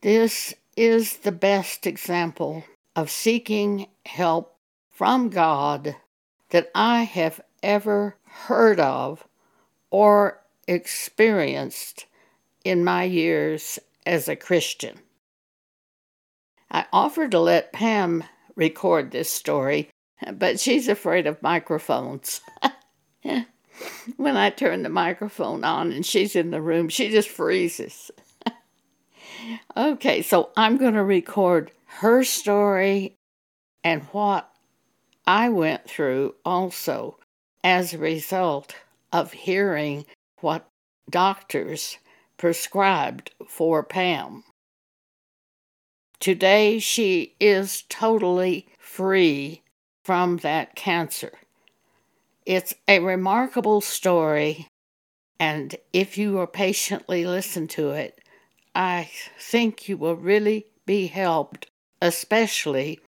This is the best example of seeking help from God that I have ever heard of or experienced in my years as a Christian. I offered to let Pam record this story, but she's afraid of microphones. when I turn the microphone on and she's in the room, she just freezes. Okay, so I'm going to record her story and what I went through also as a result of hearing what doctors prescribed for Pam. Today, she is totally free from that cancer. It's a remarkable story, and if you will patiently listen to it, I think you will really be helped, especially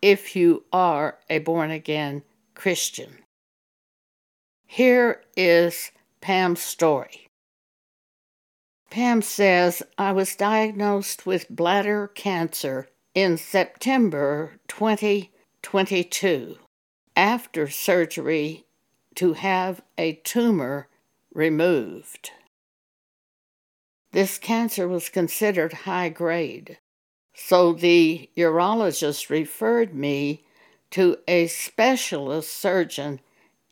if you are a born again Christian. Here is Pam's story. Pam says, I was diagnosed with bladder cancer in September 2022 after surgery to have a tumor removed. This cancer was considered high grade, so the urologist referred me to a specialist surgeon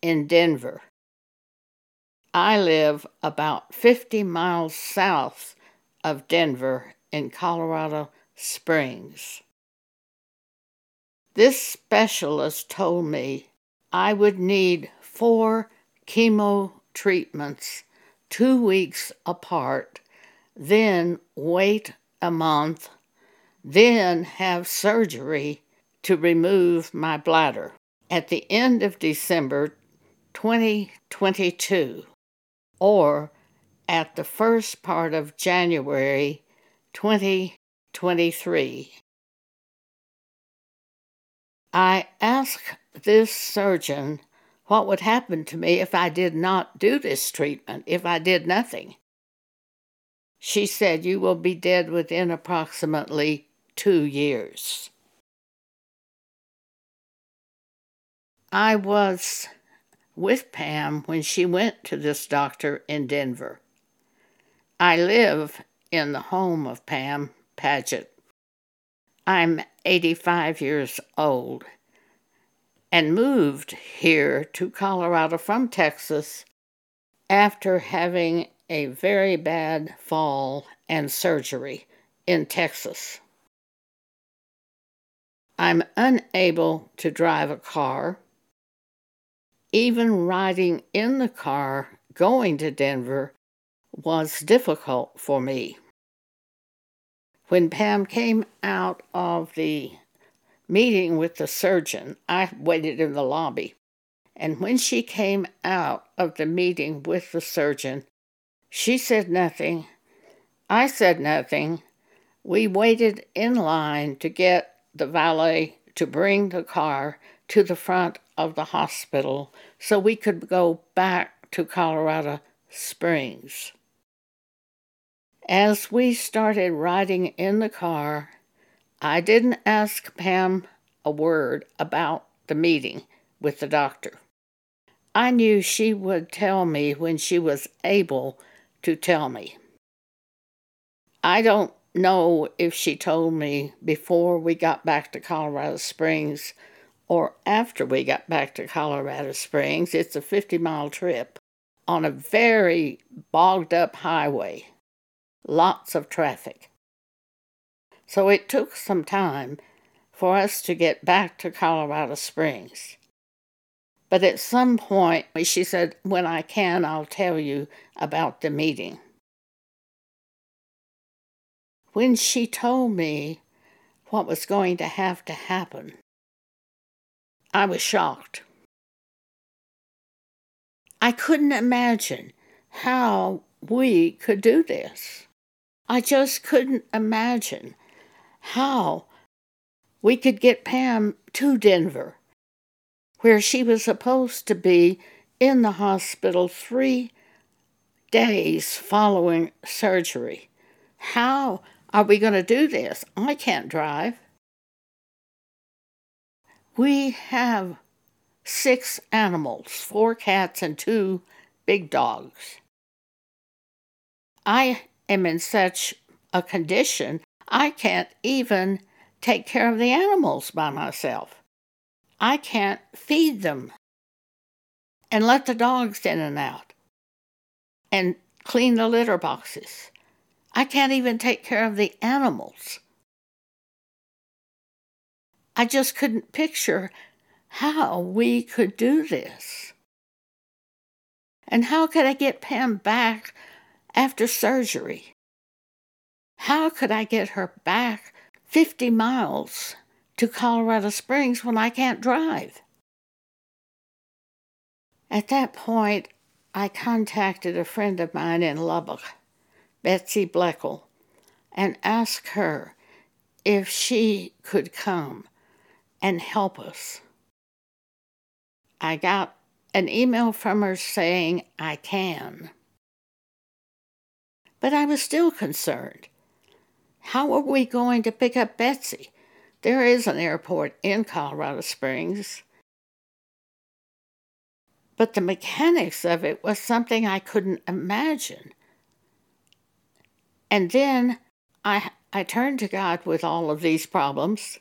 in Denver. I live about 50 miles south of Denver in Colorado Springs. This specialist told me I would need four chemo treatments two weeks apart, then wait a month, then have surgery to remove my bladder. At the end of December 2022, or at the first part of January 2023. I asked this surgeon what would happen to me if I did not do this treatment, if I did nothing. She said, You will be dead within approximately two years. I was with Pam when she went to this doctor in Denver. I live in the home of Pam Padgett. I'm 85 years old and moved here to Colorado from Texas after having a very bad fall and surgery in Texas. I'm unable to drive a car even riding in the car going to Denver was difficult for me. When Pam came out of the meeting with the surgeon, I waited in the lobby. And when she came out of the meeting with the surgeon, she said nothing. I said nothing. We waited in line to get the valet to bring the car to the front of the hospital so we could go back to Colorado Springs. As we started riding in the car, I didn't ask Pam a word about the meeting with the doctor. I knew she would tell me when she was able to tell me. I don't know if she told me before we got back to Colorado Springs or after we got back to Colorado Springs. It's a 50 mile trip on a very bogged up highway, lots of traffic. So it took some time for us to get back to Colorado Springs. But at some point, she said, When I can, I'll tell you about the meeting. When she told me what was going to have to happen, I was shocked. I couldn't imagine how we could do this. I just couldn't imagine how we could get Pam to Denver, where she was supposed to be in the hospital three days following surgery. How are we going to do this? I can't drive. We have six animals four cats and two big dogs. I am in such a condition, I can't even take care of the animals by myself. I can't feed them and let the dogs in and out and clean the litter boxes. I can't even take care of the animals. I just couldn't picture how we could do this. And how could I get Pam back after surgery? How could I get her back 50 miles to Colorado Springs when I can't drive? At that point, I contacted a friend of mine in Lubbock, Betsy Bleckel, and asked her if she could come and help us. I got an email from her saying I can. But I was still concerned. How are we going to pick up Betsy? There is an airport in Colorado Springs. But the mechanics of it was something I couldn't imagine. And then I, I turned to God with all of these problems,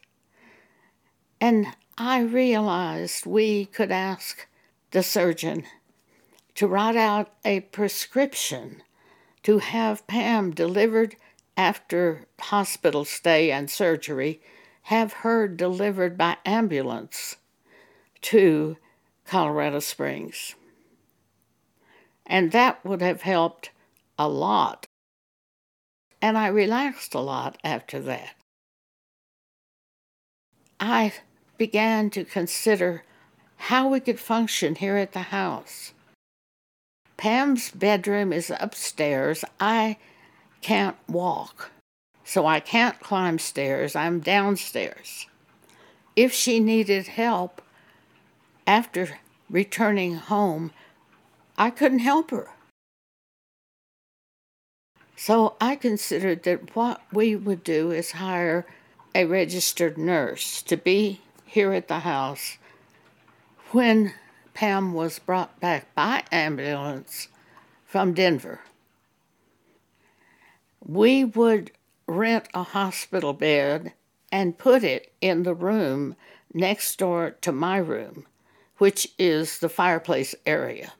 and I realized we could ask the surgeon to write out a prescription to have Pam delivered after hospital stay and surgery, have her delivered by ambulance to Colorado Springs. And that would have helped a lot. And I relaxed a lot after that. I began to consider how we could function here at the house. Pam's bedroom is upstairs. I can't walk, so I can't climb stairs. I'm downstairs. If she needed help after returning home, I couldn't help her. So I considered that what we would do is hire a registered nurse to be here at the house when Pam was brought back by ambulance from Denver. We would rent a hospital bed and put it in the room next door to my room, which is the fireplace area.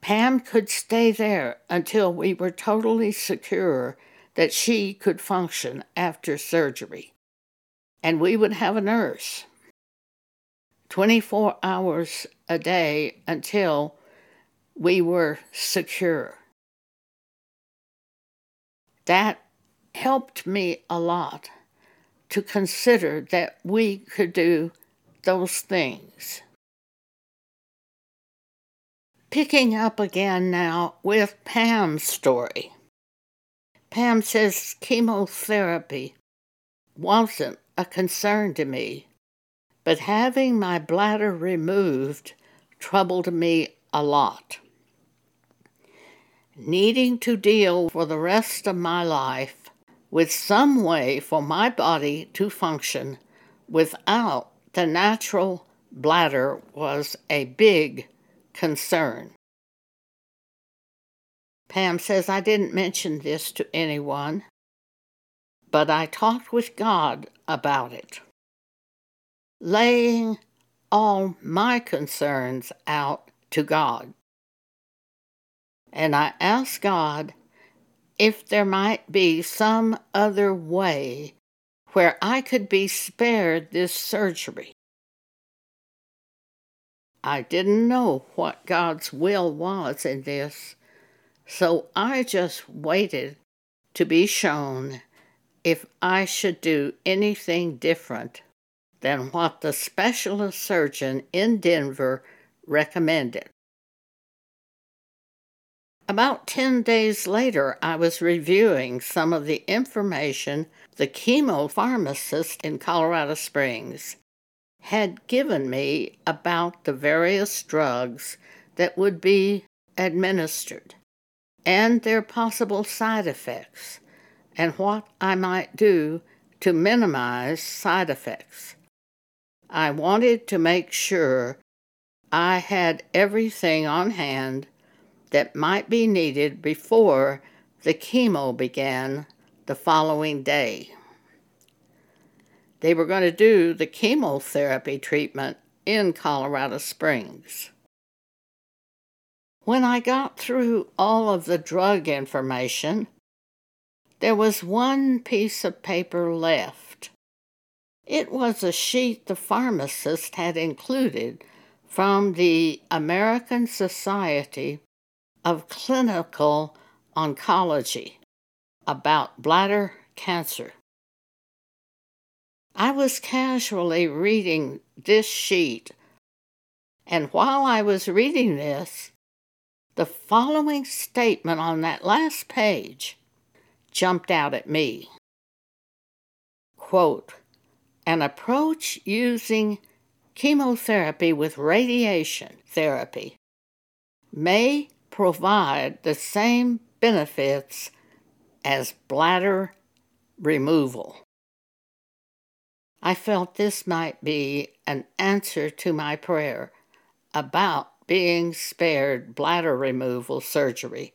Pam could stay there until we were totally secure that she could function after surgery. And we would have a nurse 24 hours a day until we were secure. That helped me a lot to consider that we could do those things. Picking up again now with Pam's story. Pam says chemotherapy wasn't a concern to me, but having my bladder removed troubled me a lot. Needing to deal for the rest of my life with some way for my body to function without the natural bladder was a big concern. Pam says I didn't mention this to anyone, but I talked with God about it, laying all my concerns out to God. And I asked God if there might be some other way where I could be spared this surgery. I didn't know what God's will was in this, so I just waited to be shown if I should do anything different than what the specialist surgeon in Denver recommended. About 10 days later, I was reviewing some of the information the chemo pharmacist in Colorado Springs had given me about the various drugs that would be administered and their possible side effects and what I might do to minimize side effects. I wanted to make sure I had everything on hand that might be needed before the chemo began the following day. They were going to do the chemotherapy treatment in Colorado Springs. When I got through all of the drug information, there was one piece of paper left. It was a sheet the pharmacist had included from the American Society of Clinical Oncology about bladder cancer. I was casually reading this sheet, and while I was reading this, the following statement on that last page jumped out at me. Quote, an approach using chemotherapy with radiation therapy may provide the same benefits as bladder removal. I felt this might be an answer to my prayer about being spared bladder removal surgery.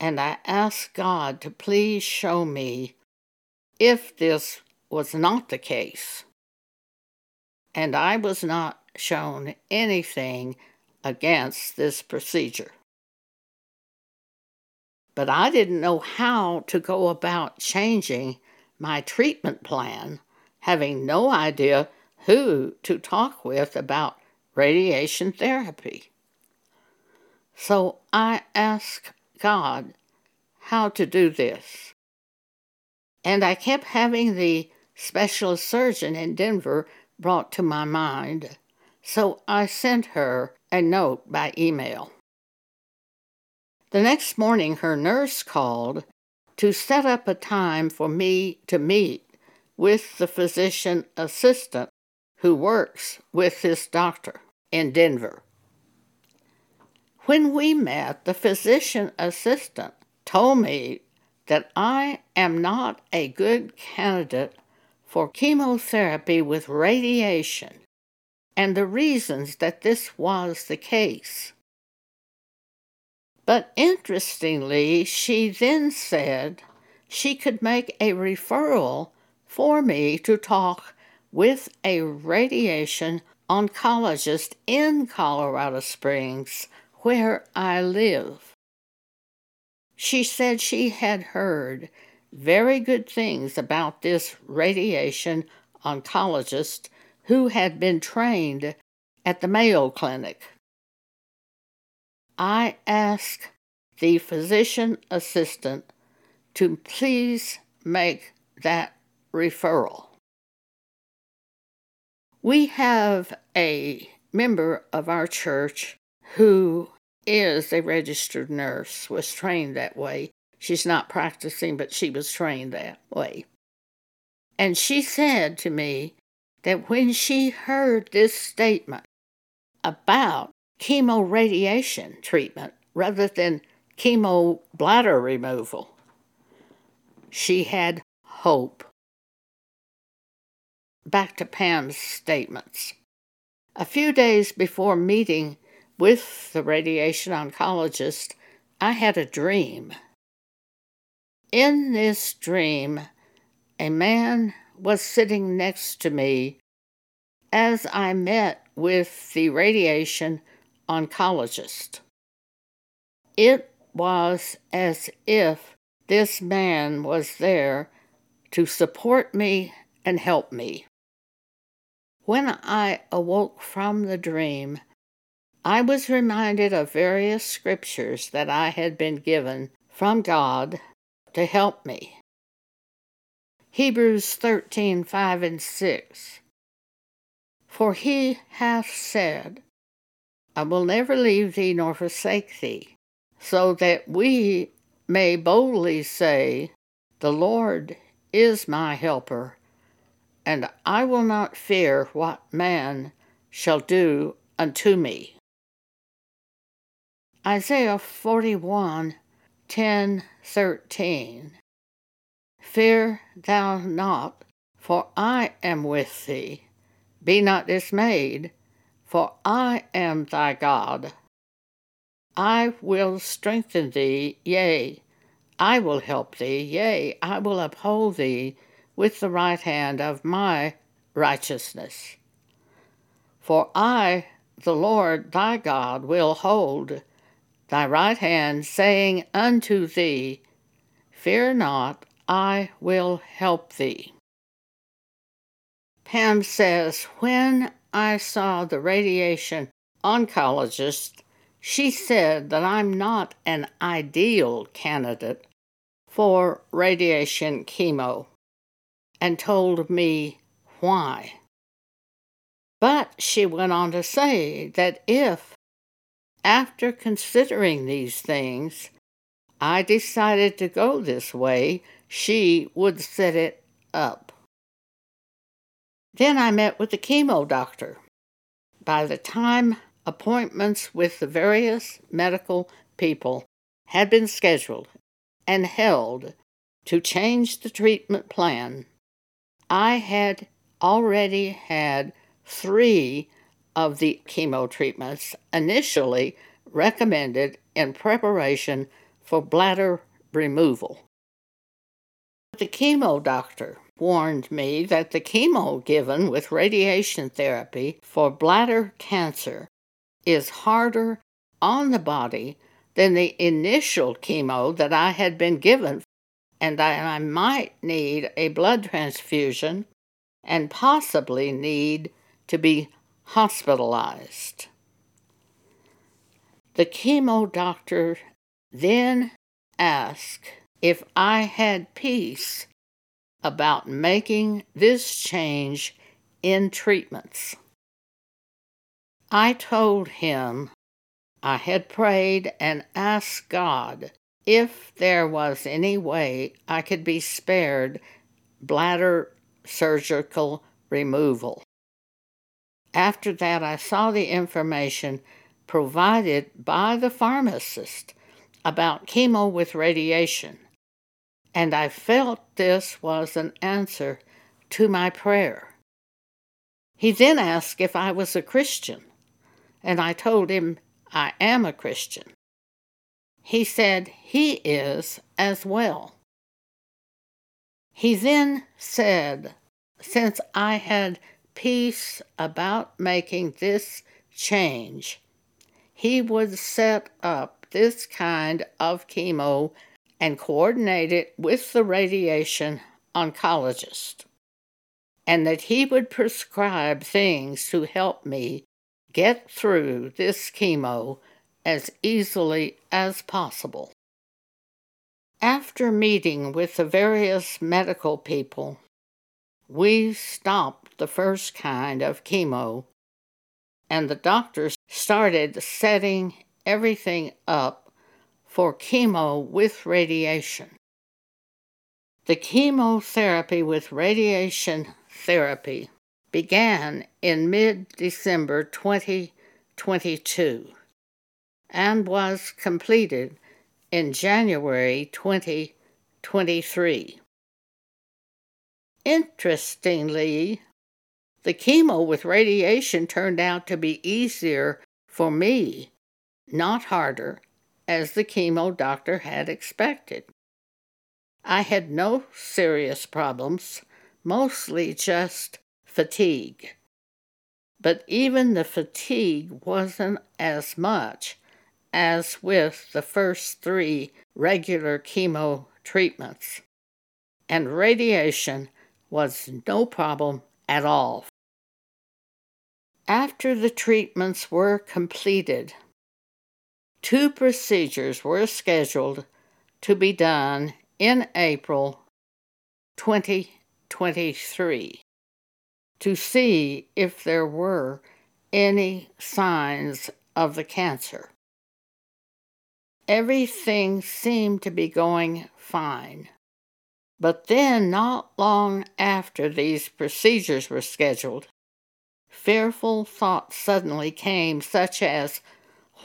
And I asked God to please show me if this was not the case. And I was not shown anything against this procedure. But I didn't know how to go about changing my treatment plan, having no idea who to talk with about radiation therapy. So I asked God how to do this. And I kept having the specialist surgeon in Denver brought to my mind, so I sent her a note by email. The next morning, her nurse called to set up a time for me to meet with the physician assistant who works with this doctor in Denver. When we met, the physician assistant told me that I am not a good candidate for chemotherapy with radiation and the reasons that this was the case. But interestingly, she then said she could make a referral for me to talk with a radiation oncologist in Colorado Springs, where I live. She said she had heard very good things about this radiation oncologist who had been trained at the Mayo Clinic. I asked the physician assistant to please make that referral. We have a member of our church who is a registered nurse, was trained that way. She's not practicing, but she was trained that way. And she said to me that when she heard this statement about chemoradiation treatment rather than chemo bladder removal, she had hope back to Pam's statements. A few days before meeting with the radiation oncologist, I had a dream. In this dream, a man was sitting next to me as I met with the radiation oncologist. It was as if this man was there to support me and help me. When I awoke from the dream, I was reminded of various scriptures that I had been given from God to help me. Hebrews 13 5 and 6. For he hath said, I will never leave thee nor forsake thee, so that we may boldly say, The Lord is my helper and I will not fear what man shall do unto me. Isaiah 41 10 13. Fear thou not, for I am with thee. Be not dismayed, for I am thy God. I will strengthen thee, yea, I will help thee, yea, I will uphold thee with the right hand of my righteousness. For I, the Lord thy God, will hold thy right hand, saying unto thee, Fear not, I will help thee. Pam says, When I saw the radiation oncologist, she said that I'm not an ideal candidate for radiation chemo and told me why. But she went on to say that if, after considering these things, I decided to go this way, she would set it up. Then I met with the chemo doctor. By the time appointments with the various medical people had been scheduled and held to change the treatment plan, I had already had three of the chemo treatments initially recommended in preparation for bladder removal. The chemo doctor warned me that the chemo given with radiation therapy for bladder cancer is harder on the body than the initial chemo that I had been given, and that I might need a blood transfusion and possibly need to be hospitalized. The chemo doctor then asked if I had peace about making this change in treatments. I told him I had prayed and asked God if there was any way I could be spared bladder surgical removal. After that, I saw the information provided by the pharmacist about chemo with radiation, and I felt this was an answer to my prayer. He then asked if I was a Christian, and I told him I am a Christian. He said he is as well. He then said, since I had peace about making this change, he would set up this kind of chemo and coordinate it with the radiation oncologist, and that he would prescribe things to help me get through this chemo as easily as possible. After meeting with the various medical people, we stopped the first kind of chemo, and the doctors started setting everything up for chemo with radiation. The chemotherapy with radiation therapy began in mid December 2022 and was completed in January 2023. Interestingly, the chemo with radiation turned out to be easier for me, not harder, as the chemo doctor had expected. I had no serious problems, mostly just fatigue. But even the fatigue wasn't as much as with the first three regular chemo treatments, and radiation was no problem at all. After the treatments were completed, two procedures were scheduled to be done in April 2023 to see if there were any signs of the cancer. Everything seemed to be going fine. But then, not long after these procedures were scheduled, fearful thoughts suddenly came, such as,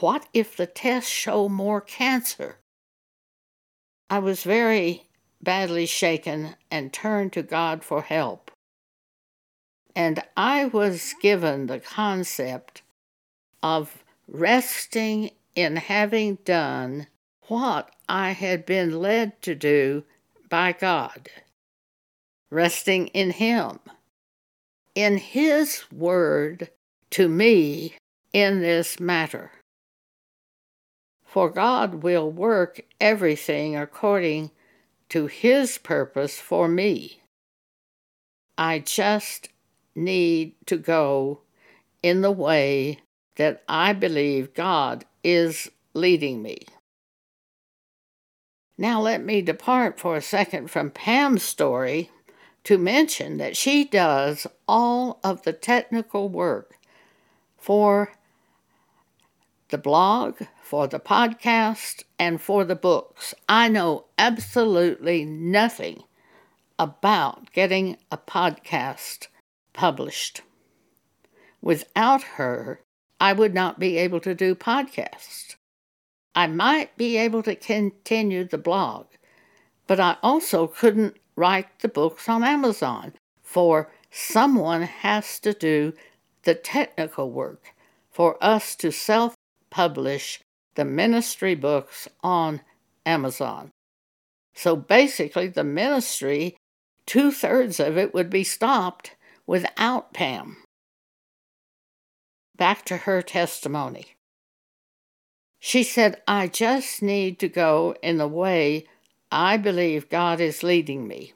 What if the tests show more cancer? I was very badly shaken and turned to God for help. And I was given the concept of resting in having done what I had been led to do by God, resting in Him, in His Word to me in this matter. For God will work everything according to His purpose for me. I just need to go in the way that I believe God is leading me. Now, let me depart for a second from Pam's story to mention that she does all of the technical work for the blog, for the podcast, and for the books. I know absolutely nothing about getting a podcast published. Without her, I would not be able to do podcasts. I might be able to continue the blog, but I also couldn't write the books on Amazon, for someone has to do the technical work for us to self publish the ministry books on Amazon. So basically, the ministry, two thirds of it would be stopped without Pam. Back to her testimony. She said, I just need to go in the way I believe God is leading me.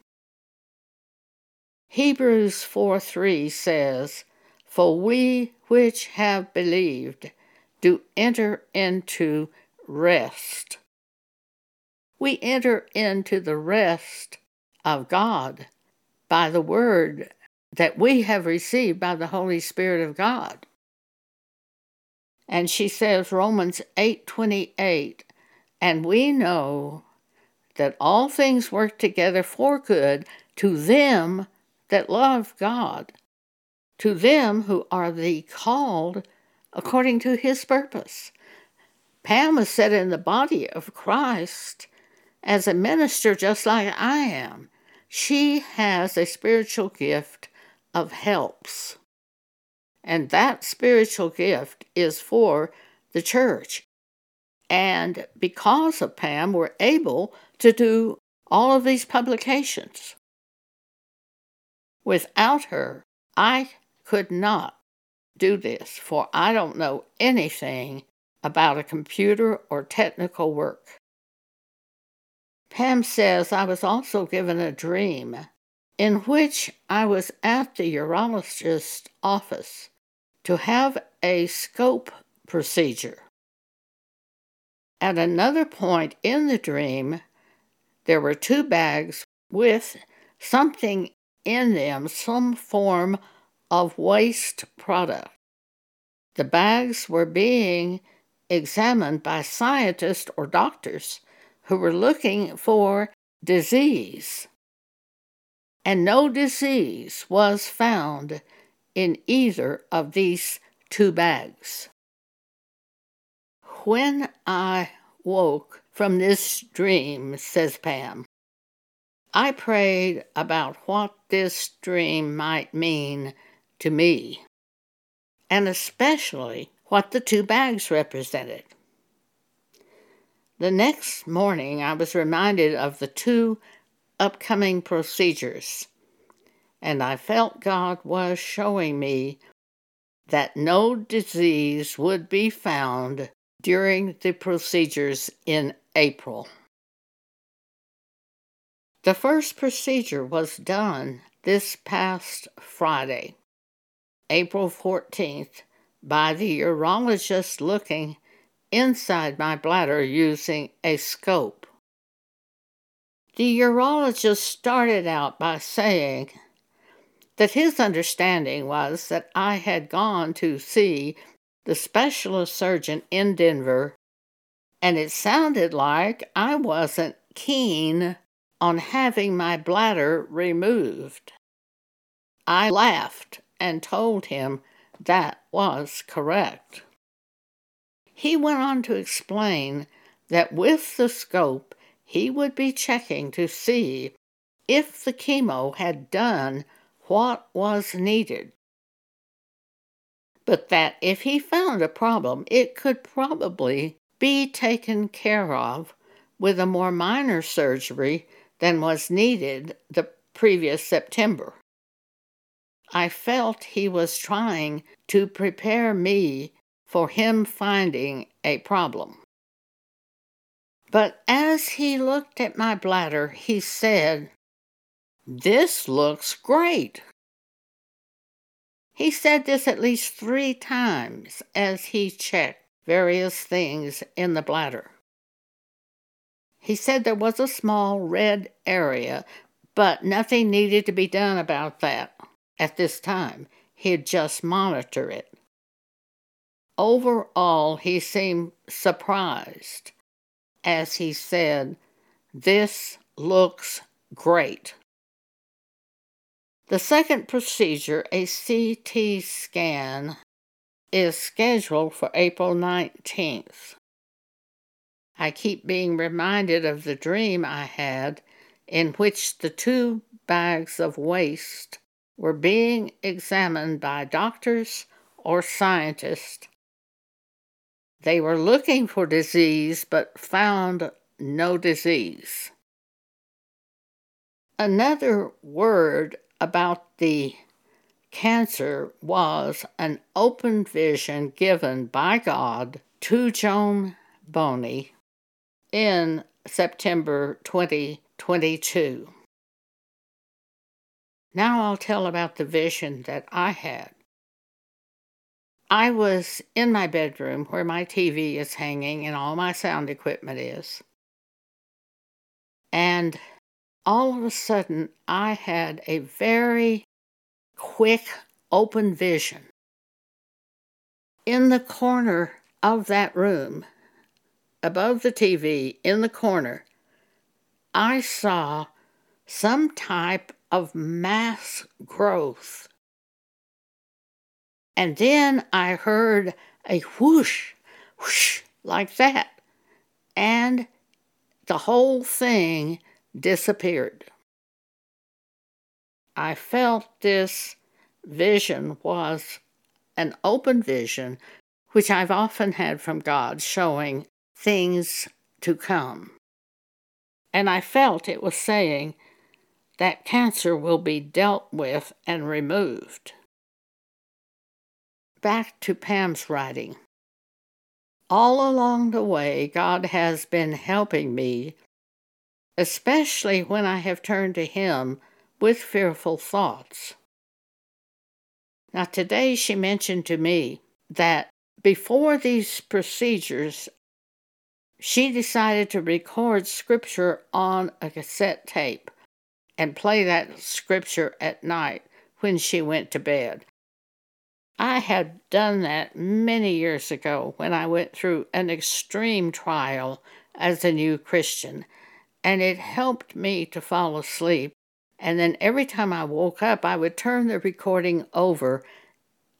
Hebrews 4 3 says, For we which have believed do enter into rest. We enter into the rest of God by the word that we have received by the Holy Spirit of God. And she says Romans 8:28, and we know that all things work together for good to them that love God, to them who are the called according to his purpose. Pam was set in the body of Christ as a minister just like I am. She has a spiritual gift of helps. And that spiritual gift is for the church. And because of Pam, we're able to do all of these publications. Without her, I could not do this, for I don't know anything about a computer or technical work. Pam says I was also given a dream in which I was at the urologist's office to have a scope procedure. At another point in the dream, there were two bags with something in them, some form of waste product. The bags were being examined by scientists or doctors who were looking for disease. And no disease was found in either of these two bags. When I woke from this dream, says Pam, I prayed about what this dream might mean to me, and especially what the two bags represented. The next morning, I was reminded of the two upcoming procedures and I felt God was showing me that no disease would be found during the procedures in April. The first procedure was done this past Friday, April 14th, by the urologist looking inside my bladder using a scope. The urologist started out by saying that his understanding was that I had gone to see the specialist surgeon in Denver, and it sounded like I wasn't keen on having my bladder removed. I laughed and told him that was correct. He went on to explain that with the scope, he would be checking to see if the chemo had done what was needed. But that if he found a problem, it could probably be taken care of with a more minor surgery than was needed the previous September. I felt he was trying to prepare me for him finding a problem. But as he looked at my bladder, he said, This looks great. He said this at least three times as he checked various things in the bladder. He said there was a small red area, but nothing needed to be done about that at this time. He'd just monitor it. Overall, he seemed surprised as he said, This looks great. The second procedure, a CT scan, is scheduled for April 19th. I keep being reminded of the dream I had in which the two bags of waste were being examined by doctors or scientists they were looking for disease but found no disease. Another word about the cancer was an open vision given by God to Joan Boney in September 2022. Now I'll tell about the vision that I had. I was in my bedroom where my TV is hanging and all my sound equipment is. And all of a sudden, I had a very quick, open vision. In the corner of that room, above the TV, in the corner, I saw some type of mass growth and then I heard a whoosh, whoosh, like that. And the whole thing disappeared. I felt this vision was an open vision, which I've often had from God, showing things to come. And I felt it was saying that cancer will be dealt with and removed back to Pam's writing. All along the way, God has been helping me, especially when I have turned to Him with fearful thoughts. Now, today she mentioned to me that before these procedures, she decided to record scripture on a cassette tape and play that scripture at night when she went to bed. I had done that many years ago when I went through an extreme trial as a new Christian, and it helped me to fall asleep. And then every time I woke up, I would turn the recording over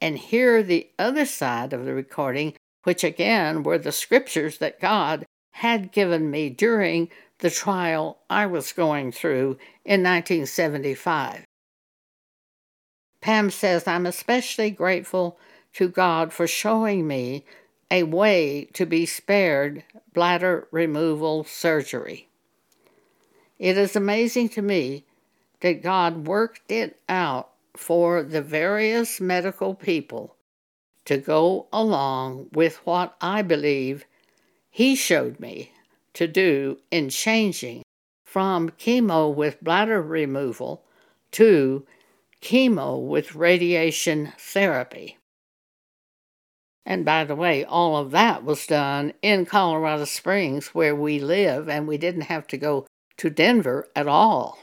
and hear the other side of the recording, which again were the scriptures that God had given me during the trial I was going through in 1975. Pam says, I'm especially grateful to God for showing me a way to be spared bladder removal surgery. It is amazing to me that God worked it out for the various medical people to go along with what I believe He showed me to do in changing from chemo with bladder removal to chemo with radiation therapy. And by the way, all of that was done in Colorado Springs, where we live, and we didn't have to go to Denver at all.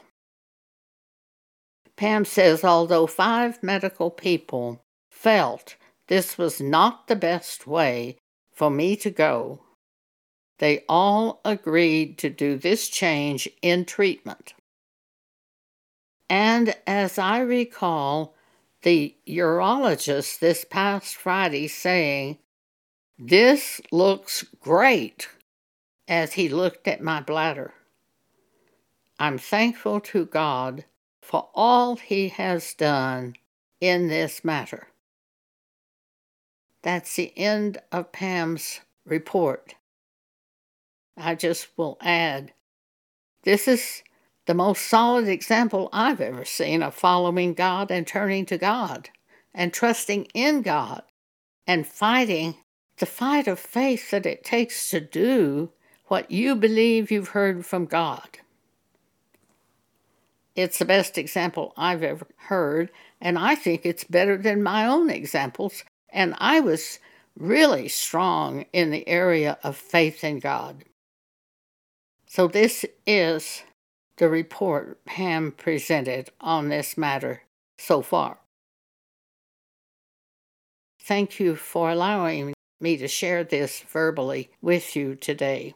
Pam says although five medical people felt this was not the best way for me to go, they all agreed to do this change in treatment. And as I recall, the urologist this past Friday saying, This looks great, as he looked at my bladder. I'm thankful to God for all He has done in this matter. That's the end of Pam's report. I just will add this is the most solid example I've ever seen of following God and turning to God and trusting in God and fighting the fight of faith that it takes to do what you believe you've heard from God. It's the best example I've ever heard, and I think it's better than my own examples. And I was really strong in the area of faith in God. So, this is the report Pam presented on this matter so far. Thank you for allowing me to share this verbally with you today.